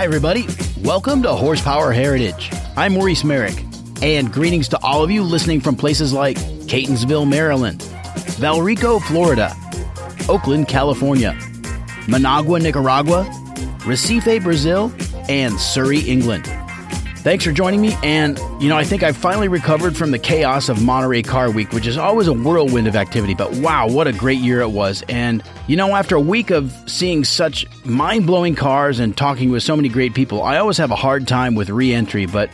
Hi, everybody. Welcome to Horsepower Heritage. I'm Maurice Merrick, and greetings to all of you listening from places like Catonsville, Maryland, Valrico, Florida, Oakland, California, Managua, Nicaragua, Recife, Brazil, and Surrey, England. Thanks for joining me. And, you know, I think I've finally recovered from the chaos of Monterey Car Week, which is always a whirlwind of activity. But wow, what a great year it was. And, you know, after a week of seeing such mind blowing cars and talking with so many great people, I always have a hard time with re entry. But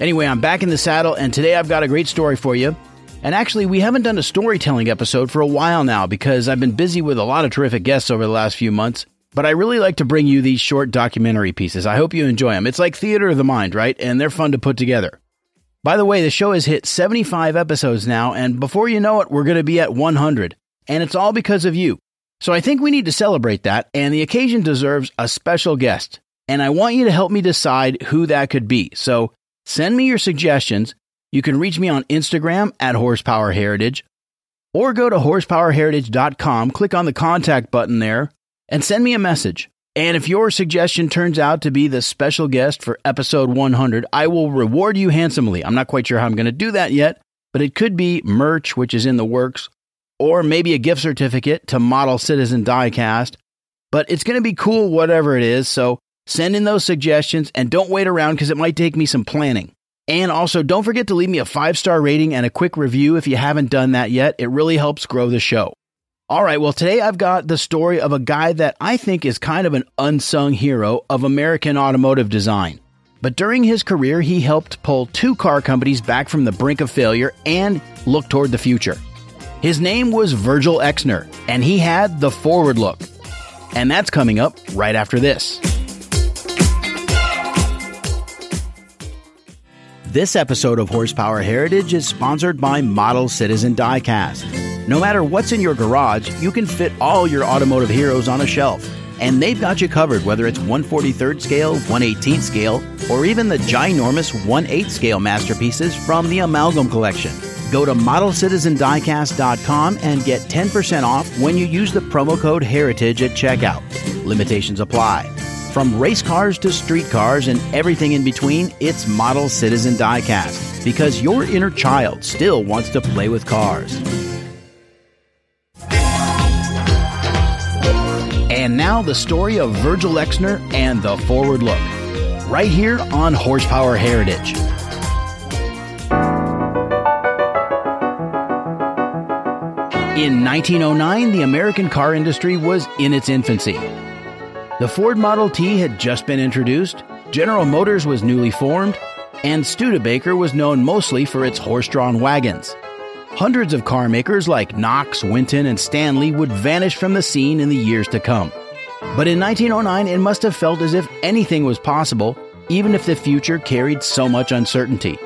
anyway, I'm back in the saddle, and today I've got a great story for you. And actually, we haven't done a storytelling episode for a while now because I've been busy with a lot of terrific guests over the last few months. But I really like to bring you these short documentary pieces. I hope you enjoy them. It's like theater of the mind, right? And they're fun to put together. By the way, the show has hit 75 episodes now, and before you know it, we're going to be at 100. And it's all because of you. So I think we need to celebrate that, and the occasion deserves a special guest. And I want you to help me decide who that could be. So send me your suggestions. You can reach me on Instagram at Horsepower Heritage, or go to horsepowerheritage.com, click on the contact button there, and send me a message. And if your suggestion turns out to be the special guest for episode 100, I will reward you handsomely. I'm not quite sure how I'm going to do that yet, but it could be merch, which is in the works, or maybe a gift certificate to Model Citizen Diecast. But it's going to be cool, whatever it is. So send in those suggestions and don't wait around because it might take me some planning. And also, don't forget to leave me a five star rating and a quick review if you haven't done that yet. It really helps grow the show. All right, well, today I've got the story of a guy that I think is kind of an unsung hero of American automotive design. But during his career, he helped pull two car companies back from the brink of failure and look toward the future. His name was Virgil Exner, and he had the forward look. And that's coming up right after this. This episode of Horsepower Heritage is sponsored by Model Citizen Diecast. No matter what's in your garage, you can fit all your automotive heroes on a shelf. And they've got you covered whether it's 143rd scale, 118th scale, or even the ginormous 1 8 scale masterpieces from the Amalgam Collection. Go to modelcitizendiecast.com and get 10% off when you use the promo code HERITAGE at checkout. Limitations apply. From race cars to street cars and everything in between, it's Model Citizen Diecast because your inner child still wants to play with cars. And now the story of Virgil Exner and the forward look. Right here on Horsepower Heritage. In 1909, the American car industry was in its infancy. The Ford Model T had just been introduced, General Motors was newly formed, and Studebaker was known mostly for its horse drawn wagons. Hundreds of car makers like Knox, Winton, and Stanley would vanish from the scene in the years to come. But in 1909, it must have felt as if anything was possible, even if the future carried so much uncertainty.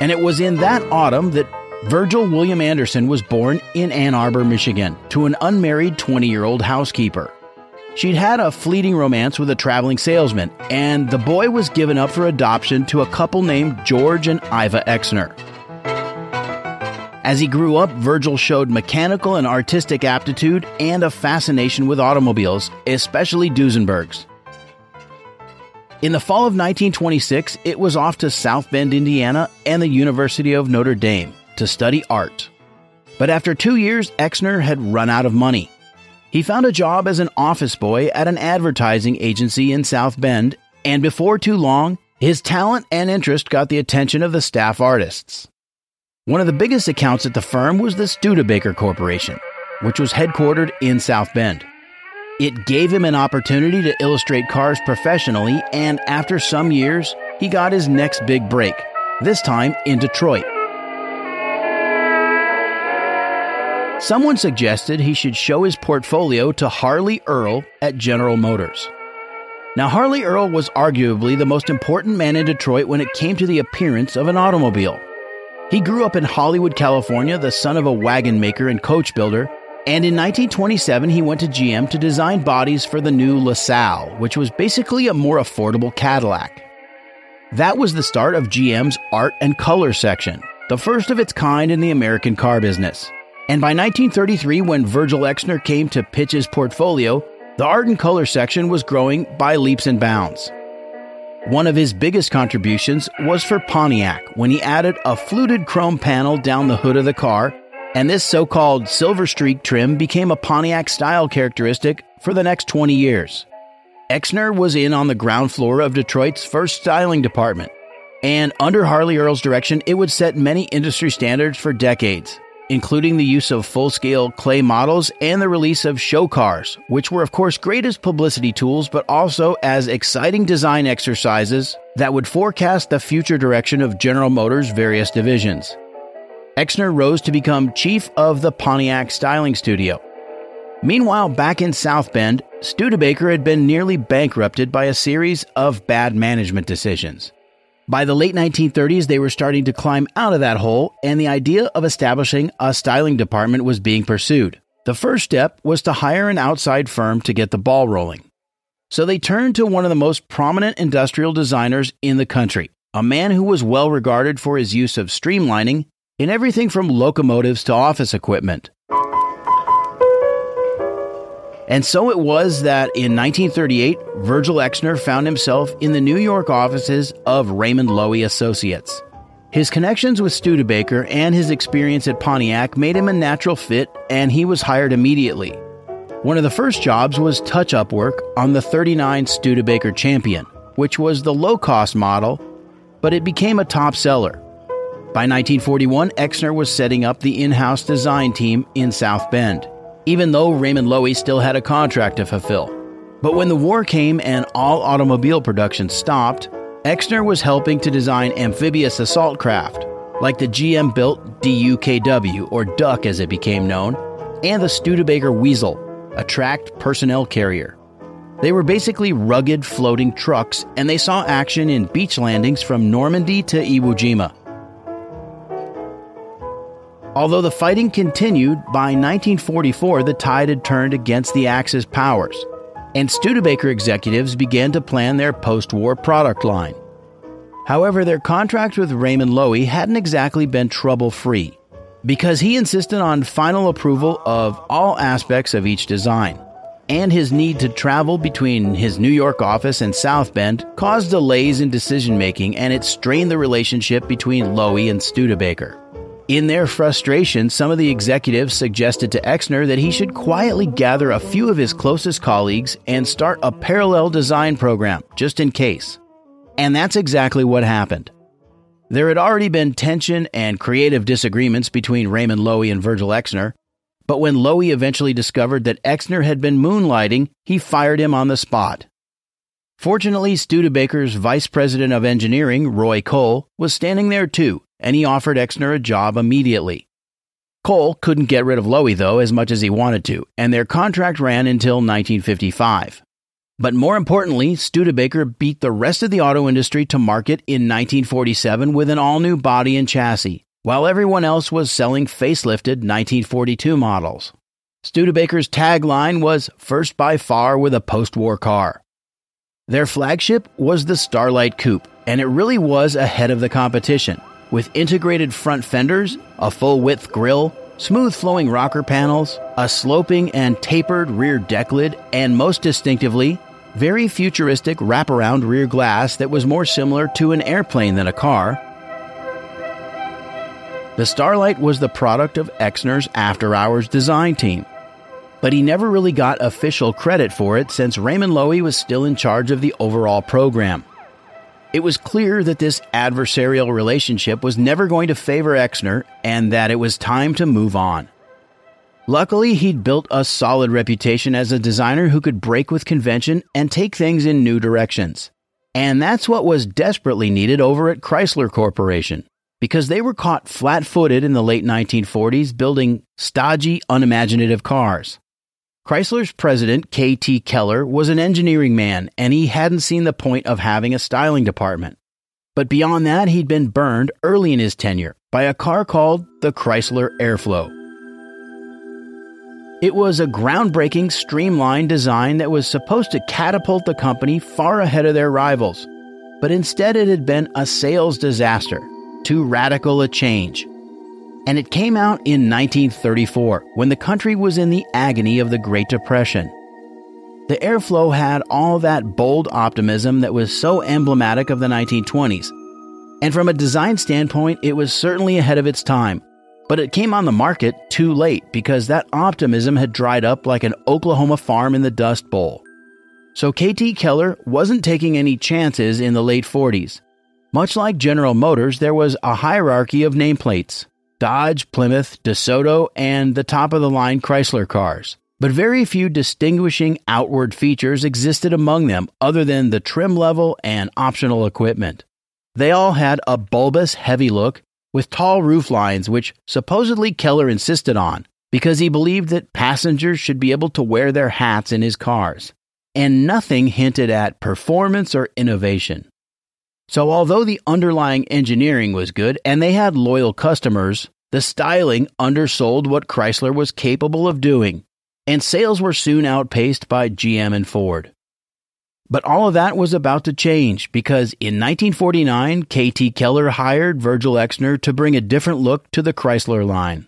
And it was in that autumn that Virgil William Anderson was born in Ann Arbor, Michigan, to an unmarried 20 year old housekeeper. She'd had a fleeting romance with a traveling salesman, and the boy was given up for adoption to a couple named George and Iva Exner. As he grew up, Virgil showed mechanical and artistic aptitude and a fascination with automobiles, especially Duesenbergs. In the fall of 1926, it was off to South Bend, Indiana, and the University of Notre Dame to study art. But after two years, Exner had run out of money. He found a job as an office boy at an advertising agency in South Bend, and before too long, his talent and interest got the attention of the staff artists. One of the biggest accounts at the firm was the Studebaker Corporation, which was headquartered in South Bend. It gave him an opportunity to illustrate cars professionally, and after some years, he got his next big break, this time in Detroit. Someone suggested he should show his portfolio to Harley Earl at General Motors. Now, Harley Earl was arguably the most important man in Detroit when it came to the appearance of an automobile. He grew up in Hollywood, California, the son of a wagon maker and coach builder, and in 1927 he went to GM to design bodies for the new LaSalle, which was basically a more affordable Cadillac. That was the start of GM's art and color section, the first of its kind in the American car business. And by 1933, when Virgil Exner came to pitch his portfolio, the art and color section was growing by leaps and bounds. One of his biggest contributions was for Pontiac when he added a fluted chrome panel down the hood of the car, and this so called silver streak trim became a Pontiac style characteristic for the next 20 years. Exner was in on the ground floor of Detroit's first styling department, and under Harley Earl's direction, it would set many industry standards for decades including the use of full scale clay models and the release of show cars, which were, of course, great as publicity tools, but also as exciting design exercises that would forecast the future direction of General Motors' various divisions. Exner rose to become chief of the Pontiac Styling Studio. Meanwhile, back in South Bend, Studebaker had been nearly bankrupted by a series of bad management decisions. By the late 1930s, they were starting to climb out of that hole, and the idea of establishing a styling department was being pursued. The first step was to hire an outside firm to get the ball rolling. So they turned to one of the most prominent industrial designers in the country, a man who was well regarded for his use of streamlining in everything from locomotives to office equipment. And so it was that in 1938, Virgil Exner found himself in the New York offices of Raymond Loewy Associates. His connections with Studebaker and his experience at Pontiac made him a natural fit, and he was hired immediately. One of the first jobs was touch up work on the 39 Studebaker Champion, which was the low cost model, but it became a top seller. By 1941, Exner was setting up the in house design team in South Bend even though Raymond Loewy still had a contract to fulfill. But when the war came and all automobile production stopped, Exner was helping to design amphibious assault craft, like the GM built DUKW, or Duck as it became known, and the Studebaker Weasel, a tracked personnel carrier. They were basically rugged floating trucks, and they saw action in beach landings from Normandy to Iwo Jima. Although the fighting continued, by 1944 the tide had turned against the Axis powers, and Studebaker executives began to plan their post war product line. However, their contract with Raymond Loewy hadn't exactly been trouble free, because he insisted on final approval of all aspects of each design. And his need to travel between his New York office and South Bend caused delays in decision making and it strained the relationship between Loewy and Studebaker. In their frustration, some of the executives suggested to Exner that he should quietly gather a few of his closest colleagues and start a parallel design program, just in case. And that's exactly what happened. There had already been tension and creative disagreements between Raymond Loewy and Virgil Exner, but when Loewy eventually discovered that Exner had been moonlighting, he fired him on the spot. Fortunately, Studebaker's vice president of engineering, Roy Cole, was standing there too and he offered Exner a job immediately. Cole couldn't get rid of Loewy, though, as much as he wanted to, and their contract ran until 1955. But more importantly, Studebaker beat the rest of the auto industry to market in 1947 with an all new body and chassis, while everyone else was selling facelifted 1942 models. Studebaker's tagline was First by far with a post war car. Their flagship was the Starlight Coupe, and it really was ahead of the competition with integrated front fenders, a full width grille, smooth flowing rocker panels, a sloping and tapered rear deck lid, and most distinctively, very futuristic wraparound rear glass that was more similar to an airplane than a car. The Starlight was the product of Exner's after hours design team, but he never really got official credit for it since Raymond Loewy was still in charge of the overall program. It was clear that this adversarial relationship was never going to favor Exner and that it was time to move on. Luckily, he'd built a solid reputation as a designer who could break with convention and take things in new directions. And that's what was desperately needed over at Chrysler Corporation, because they were caught flat footed in the late 1940s building stodgy, unimaginative cars. Chrysler's president, K.T. Keller, was an engineering man, and he hadn't seen the point of having a styling department. But beyond that, he'd been burned early in his tenure by a car called the Chrysler Airflow. It was a groundbreaking, streamlined design that was supposed to catapult the company far ahead of their rivals. But instead, it had been a sales disaster, too radical a change and it came out in 1934 when the country was in the agony of the Great Depression. The airflow had all that bold optimism that was so emblematic of the 1920s. And from a design standpoint, it was certainly ahead of its time. But it came on the market too late because that optimism had dried up like an Oklahoma farm in the Dust Bowl. So KT Keller wasn't taking any chances in the late 40s. Much like General Motors, there was a hierarchy of nameplates Dodge, Plymouth, DeSoto, and the top of the line Chrysler cars. But very few distinguishing outward features existed among them other than the trim level and optional equipment. They all had a bulbous, heavy look with tall roof lines, which supposedly Keller insisted on because he believed that passengers should be able to wear their hats in his cars. And nothing hinted at performance or innovation. So, although the underlying engineering was good and they had loyal customers, the styling undersold what Chrysler was capable of doing, and sales were soon outpaced by GM and Ford. But all of that was about to change because in 1949, KT Keller hired Virgil Exner to bring a different look to the Chrysler line.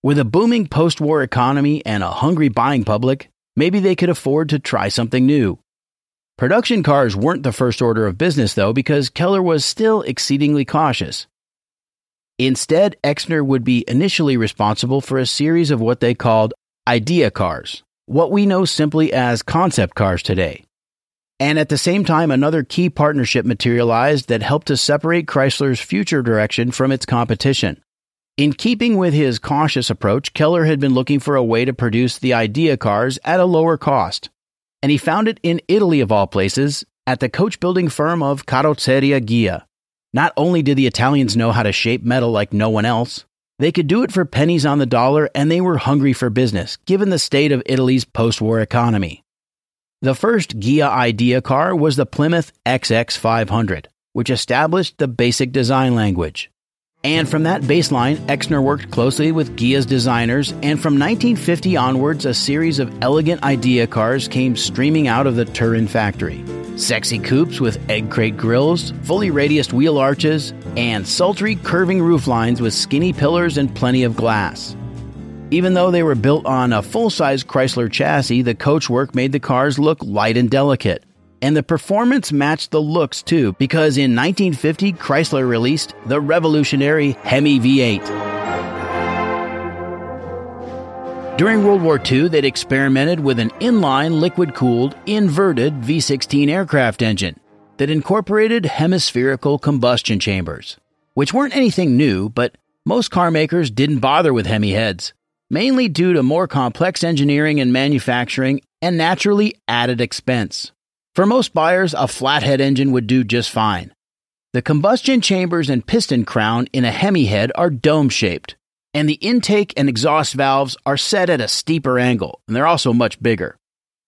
With a booming post war economy and a hungry buying public, maybe they could afford to try something new. Production cars weren't the first order of business, though, because Keller was still exceedingly cautious. Instead, Exner would be initially responsible for a series of what they called idea cars, what we know simply as concept cars today. And at the same time, another key partnership materialized that helped to separate Chrysler's future direction from its competition. In keeping with his cautious approach, Keller had been looking for a way to produce the idea cars at a lower cost and he found it in Italy of all places at the coach building firm of Carrozzeria Ghia. Not only did the Italians know how to shape metal like no one else, they could do it for pennies on the dollar and they were hungry for business, given the state of Italy's post war economy. The first Ghia idea car was the Plymouth XX500, which established the basic design language. And from that baseline, Exner worked closely with Ghia's designers, and from 1950 onwards, a series of elegant idea cars came streaming out of the Turin factory. Sexy coupes with egg crate grills, fully radiused wheel arches, and sultry curving rooflines with skinny pillars and plenty of glass. Even though they were built on a full size Chrysler chassis, the coachwork made the cars look light and delicate. And the performance matched the looks too, because in 1950, Chrysler released the revolutionary Hemi V8. During World War II, they'd experimented with an inline liquid cooled, inverted V 16 aircraft engine that incorporated hemispherical combustion chambers, which weren't anything new, but most car makers didn't bother with Hemi heads, mainly due to more complex engineering and manufacturing and naturally added expense. For most buyers, a flathead engine would do just fine. The combustion chambers and piston crown in a Hemi head are dome shaped, and the intake and exhaust valves are set at a steeper angle, and they're also much bigger.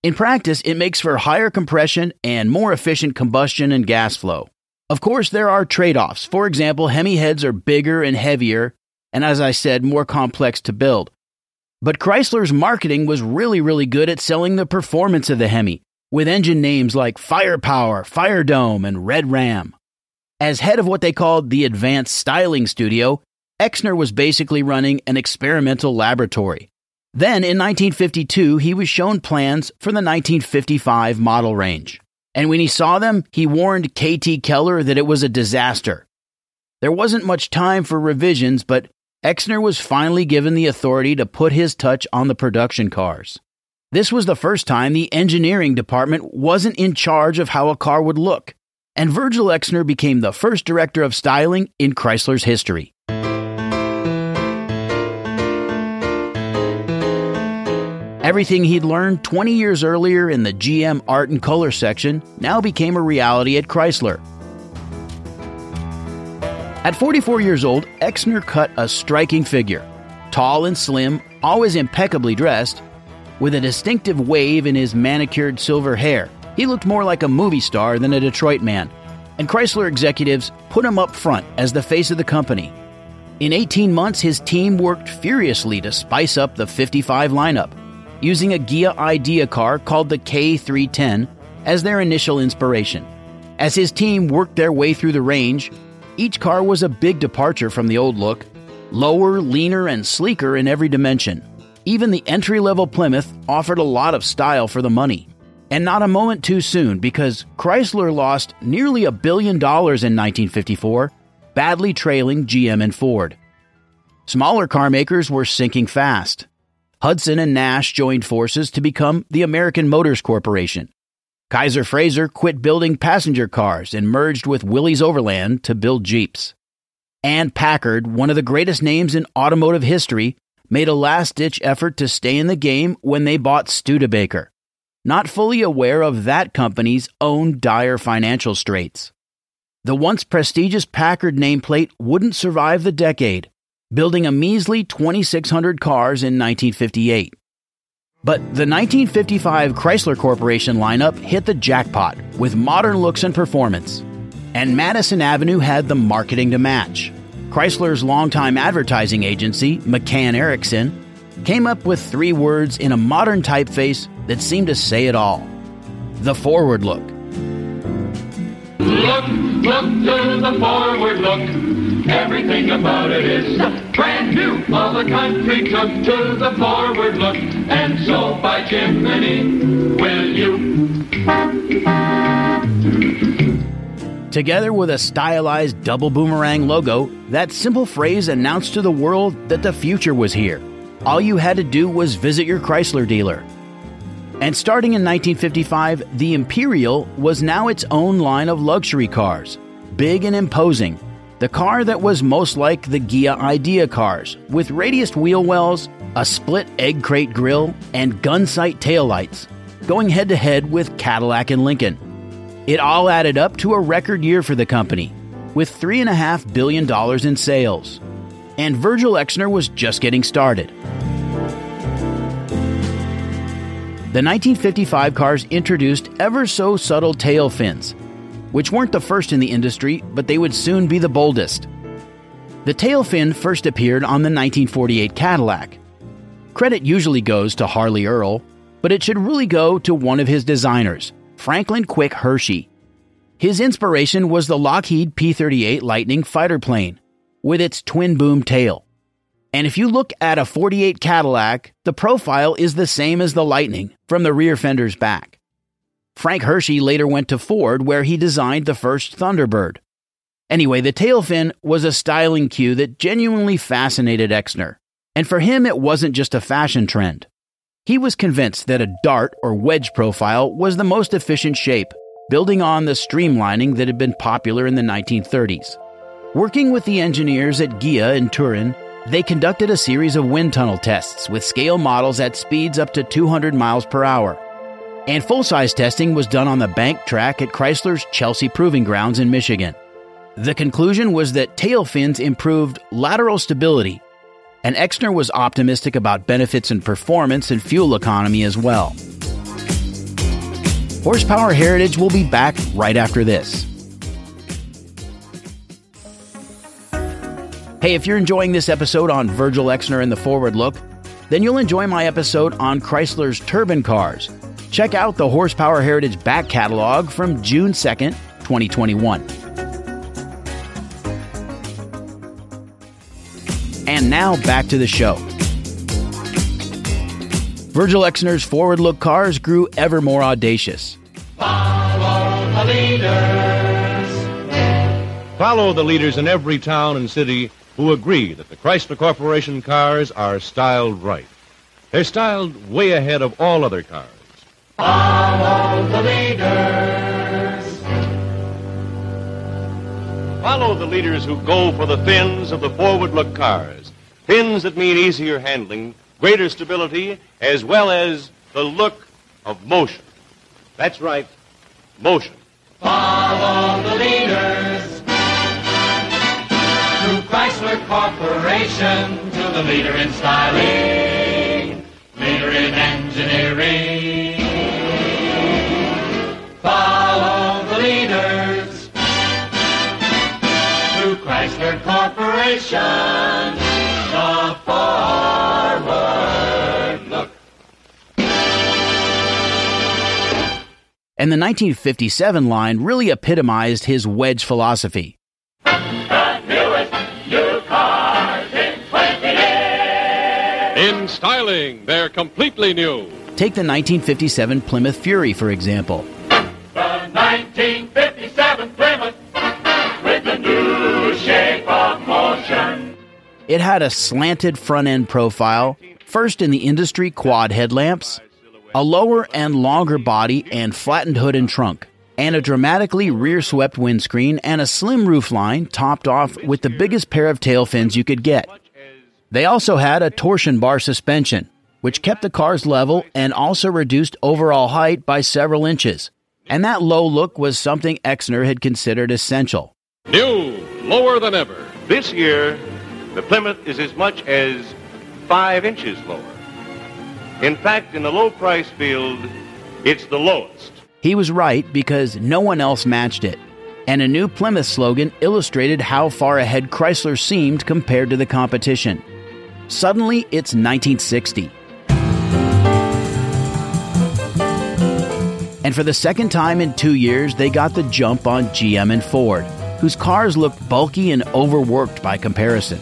In practice, it makes for higher compression and more efficient combustion and gas flow. Of course, there are trade offs. For example, Hemi heads are bigger and heavier, and as I said, more complex to build. But Chrysler's marketing was really, really good at selling the performance of the Hemi, with engine names like Firepower, Fire Dome, and Red Ram. As head of what they called the Advanced Styling Studio, Exner was basically running an experimental laboratory. Then, in 1952, he was shown plans for the 1955 model range. And when he saw them, he warned KT Keller that it was a disaster. There wasn't much time for revisions, but Exner was finally given the authority to put his touch on the production cars. This was the first time the engineering department wasn't in charge of how a car would look, and Virgil Exner became the first director of styling in Chrysler's history. Everything he'd learned 20 years earlier in the GM art and color section now became a reality at Chrysler. At 44 years old, Exner cut a striking figure. Tall and slim, always impeccably dressed, with a distinctive wave in his manicured silver hair. He looked more like a movie star than a Detroit man, and Chrysler executives put him up front as the face of the company. In 18 months, his team worked furiously to spice up the 55 lineup, using a Ghia idea car called the K310 as their initial inspiration. As his team worked their way through the range, each car was a big departure from the old look, lower, leaner, and sleeker in every dimension. Even the entry level Plymouth offered a lot of style for the money. And not a moment too soon because Chrysler lost nearly a billion dollars in 1954, badly trailing GM and Ford. Smaller car makers were sinking fast. Hudson and Nash joined forces to become the American Motors Corporation. Kaiser Frazer quit building passenger cars and merged with Willys Overland to build Jeeps. And Packard, one of the greatest names in automotive history, made a last ditch effort to stay in the game when they bought Studebaker, not fully aware of that company's own dire financial straits. The once prestigious Packard nameplate wouldn't survive the decade, building a measly 2,600 cars in 1958. But the 1955 Chrysler Corporation lineup hit the jackpot with modern looks and performance. And Madison Avenue had the marketing to match. Chrysler's longtime advertising agency, McCann Erickson, came up with three words in a modern typeface that seemed to say it all the forward look. Look, look to the forward look. Everything about it is brand new. All the country took to the forward look. And so by Jiminy, will you? Together with a stylized double boomerang logo, that simple phrase announced to the world that the future was here. All you had to do was visit your Chrysler dealer. And starting in 1955, the Imperial was now its own line of luxury cars, big and imposing. The car that was most like the Ghia Idea cars, with radiused wheel wells, a split egg crate grille, and gun sight taillights, going head to head with Cadillac and Lincoln. It all added up to a record year for the company, with $3.5 billion in sales. And Virgil Exner was just getting started. The 1955 cars introduced ever so subtle tail fins, which weren't the first in the industry, but they would soon be the boldest. The tail fin first appeared on the 1948 Cadillac. Credit usually goes to Harley Earl, but it should really go to one of his designers, Franklin Quick Hershey. His inspiration was the Lockheed P 38 Lightning fighter plane, with its twin boom tail. And if you look at a 48 Cadillac, the profile is the same as the Lightning from the rear fender's back. Frank Hershey later went to Ford, where he designed the first Thunderbird. Anyway, the tail fin was a styling cue that genuinely fascinated Exner. And for him, it wasn't just a fashion trend. He was convinced that a dart or wedge profile was the most efficient shape, building on the streamlining that had been popular in the 1930s. Working with the engineers at Ghia in Turin, they conducted a series of wind tunnel tests with scale models at speeds up to 200 miles per hour. And full size testing was done on the bank track at Chrysler's Chelsea Proving Grounds in Michigan. The conclusion was that tail fins improved lateral stability and Exner was optimistic about benefits in performance and fuel economy as well. Horsepower Heritage will be back right after this. Hey, if you're enjoying this episode on Virgil Exner and the Forward Look, then you'll enjoy my episode on Chrysler's turbine cars. Check out the Horsepower Heritage back catalog from June 2nd, 2021. And now back to the show. Virgil Exner's forward look cars grew ever more audacious. Follow the leaders. Follow the leaders in every town and city who agree that the Chrysler Corporation cars are styled right. They're styled way ahead of all other cars. Follow the leaders. Follow the leaders who go for the fins of the forward look cars. Fins that mean easier handling, greater stability, as well as the look of motion. That's right, motion. Follow the leaders. Through Chrysler Corporation to the leader in styling, leader in engineering. Follow the leaders. Through Chrysler Corporation, And the 1957 line really epitomized his wedge philosophy. The newest new cars in 20 years. In styling, they're completely new. Take the 1957 Plymouth Fury, for example. The 1957 Plymouth with the new shape of motion. It had a slanted front end profile, first in the industry quad headlamps, a lower and longer body and flattened hood and trunk, and a dramatically rear swept windscreen and a slim roofline topped off with the biggest pair of tail fins you could get. They also had a torsion bar suspension, which kept the cars level and also reduced overall height by several inches. And that low look was something Exner had considered essential. New, lower than ever. This year, the Plymouth is as much as five inches lower. In fact, in the low price field, it's the lowest. He was right because no one else matched it. And a new Plymouth slogan illustrated how far ahead Chrysler seemed compared to the competition. Suddenly, it's 1960. And for the second time in two years, they got the jump on GM and Ford, whose cars looked bulky and overworked by comparison.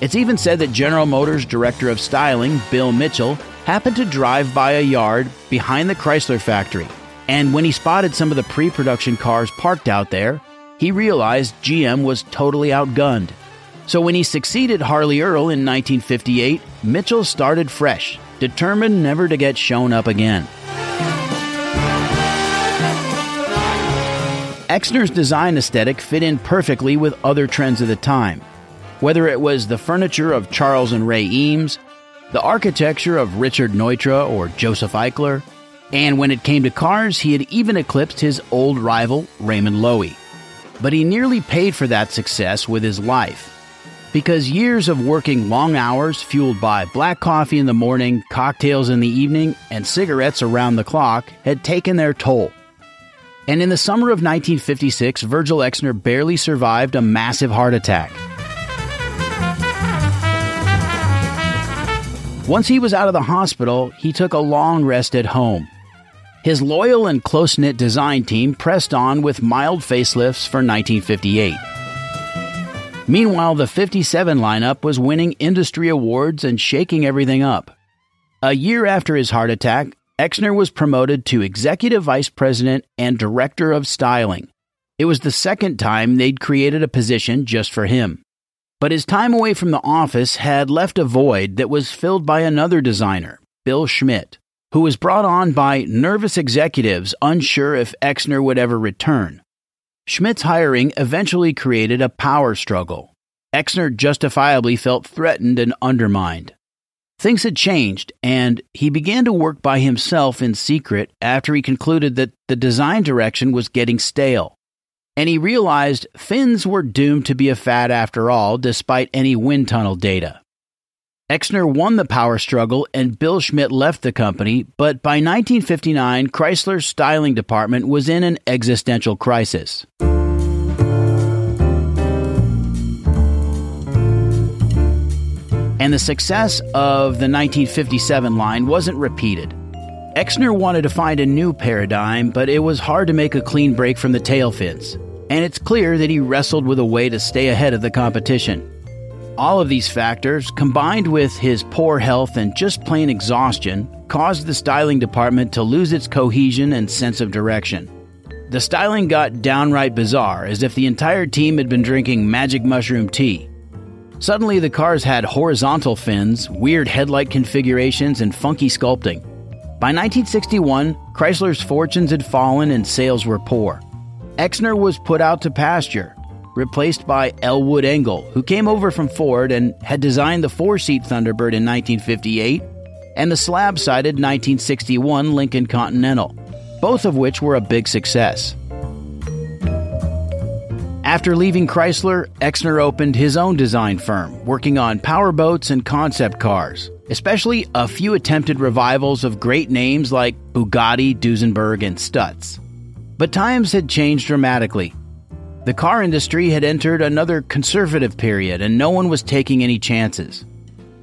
It's even said that General Motors director of styling, Bill Mitchell, happened to drive by a yard behind the Chrysler factory. And when he spotted some of the pre production cars parked out there, he realized GM was totally outgunned. So when he succeeded Harley Earl in 1958, Mitchell started fresh, determined never to get shown up again. Exner's design aesthetic fit in perfectly with other trends of the time. Whether it was the furniture of Charles and Ray Eames, the architecture of Richard Neutra or Joseph Eichler, and when it came to cars, he had even eclipsed his old rival, Raymond Loewy. But he nearly paid for that success with his life. Because years of working long hours, fueled by black coffee in the morning, cocktails in the evening, and cigarettes around the clock, had taken their toll. And in the summer of 1956, Virgil Exner barely survived a massive heart attack. Once he was out of the hospital, he took a long rest at home. His loyal and close knit design team pressed on with mild facelifts for 1958. Meanwhile, the 57 lineup was winning industry awards and shaking everything up. A year after his heart attack, Exner was promoted to executive vice president and director of styling. It was the second time they'd created a position just for him. But his time away from the office had left a void that was filled by another designer, Bill Schmidt, who was brought on by nervous executives unsure if Exner would ever return. Schmidt's hiring eventually created a power struggle. Exner justifiably felt threatened and undermined. Things had changed, and he began to work by himself in secret after he concluded that the design direction was getting stale and he realized fins were doomed to be a fad after all, despite any wind tunnel data. Exner won the power struggle and Bill Schmidt left the company, but by 1959, Chrysler's styling department was in an existential crisis. And the success of the 1957 line wasn't repeated. Exner wanted to find a new paradigm, but it was hard to make a clean break from the tail fins and it's clear that he wrestled with a way to stay ahead of the competition. All of these factors, combined with his poor health and just plain exhaustion, caused the styling department to lose its cohesion and sense of direction. The styling got downright bizarre, as if the entire team had been drinking magic mushroom tea. Suddenly, the cars had horizontal fins, weird headlight configurations, and funky sculpting. By 1961, Chrysler's fortunes had fallen and sales were poor. Exner was put out to pasture, replaced by Elwood Engel, who came over from Ford and had designed the four seat Thunderbird in 1958 and the slab sided 1961 Lincoln Continental, both of which were a big success. After leaving Chrysler, Exner opened his own design firm, working on powerboats and concept cars, especially a few attempted revivals of great names like Bugatti, Duesenberg, and Stutz. But times had changed dramatically. The car industry had entered another conservative period, and no one was taking any chances.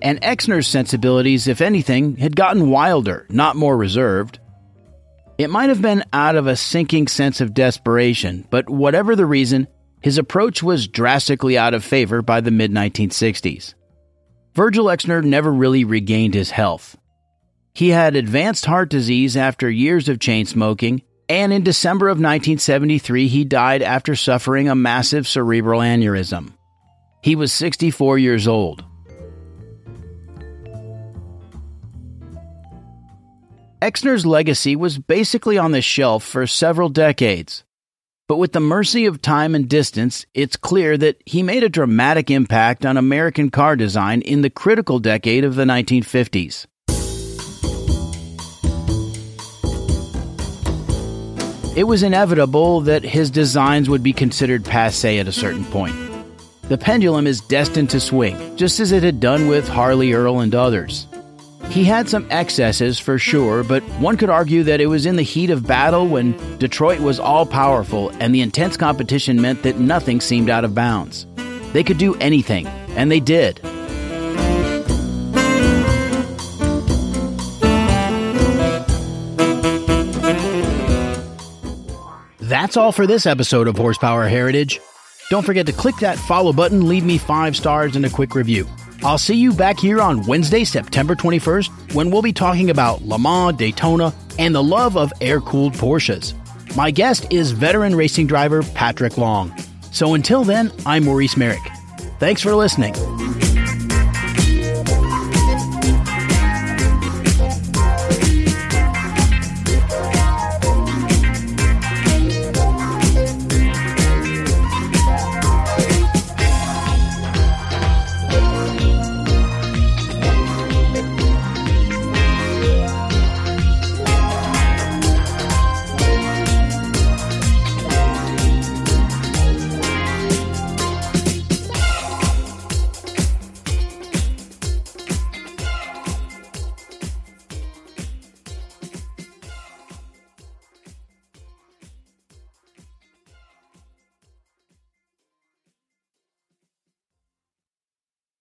And Exner's sensibilities, if anything, had gotten wilder, not more reserved. It might have been out of a sinking sense of desperation, but whatever the reason, his approach was drastically out of favor by the mid 1960s. Virgil Exner never really regained his health. He had advanced heart disease after years of chain smoking, and in December of 1973, he died after suffering a massive cerebral aneurysm. He was 64 years old. Exner's legacy was basically on the shelf for several decades. But with the mercy of time and distance, it's clear that he made a dramatic impact on American car design in the critical decade of the 1950s. It was inevitable that his designs would be considered passe at a certain point. The pendulum is destined to swing, just as it had done with Harley Earl and others. He had some excesses for sure, but one could argue that it was in the heat of battle when Detroit was all powerful and the intense competition meant that nothing seemed out of bounds. They could do anything, and they did. That's all for this episode of Horsepower Heritage. Don't forget to click that follow button, leave me five stars and a quick review. I'll see you back here on Wednesday, September 21st, when we'll be talking about Le Mans, Daytona, and the love of air cooled Porsches. My guest is veteran racing driver Patrick Long. So until then, I'm Maurice Merrick. Thanks for listening.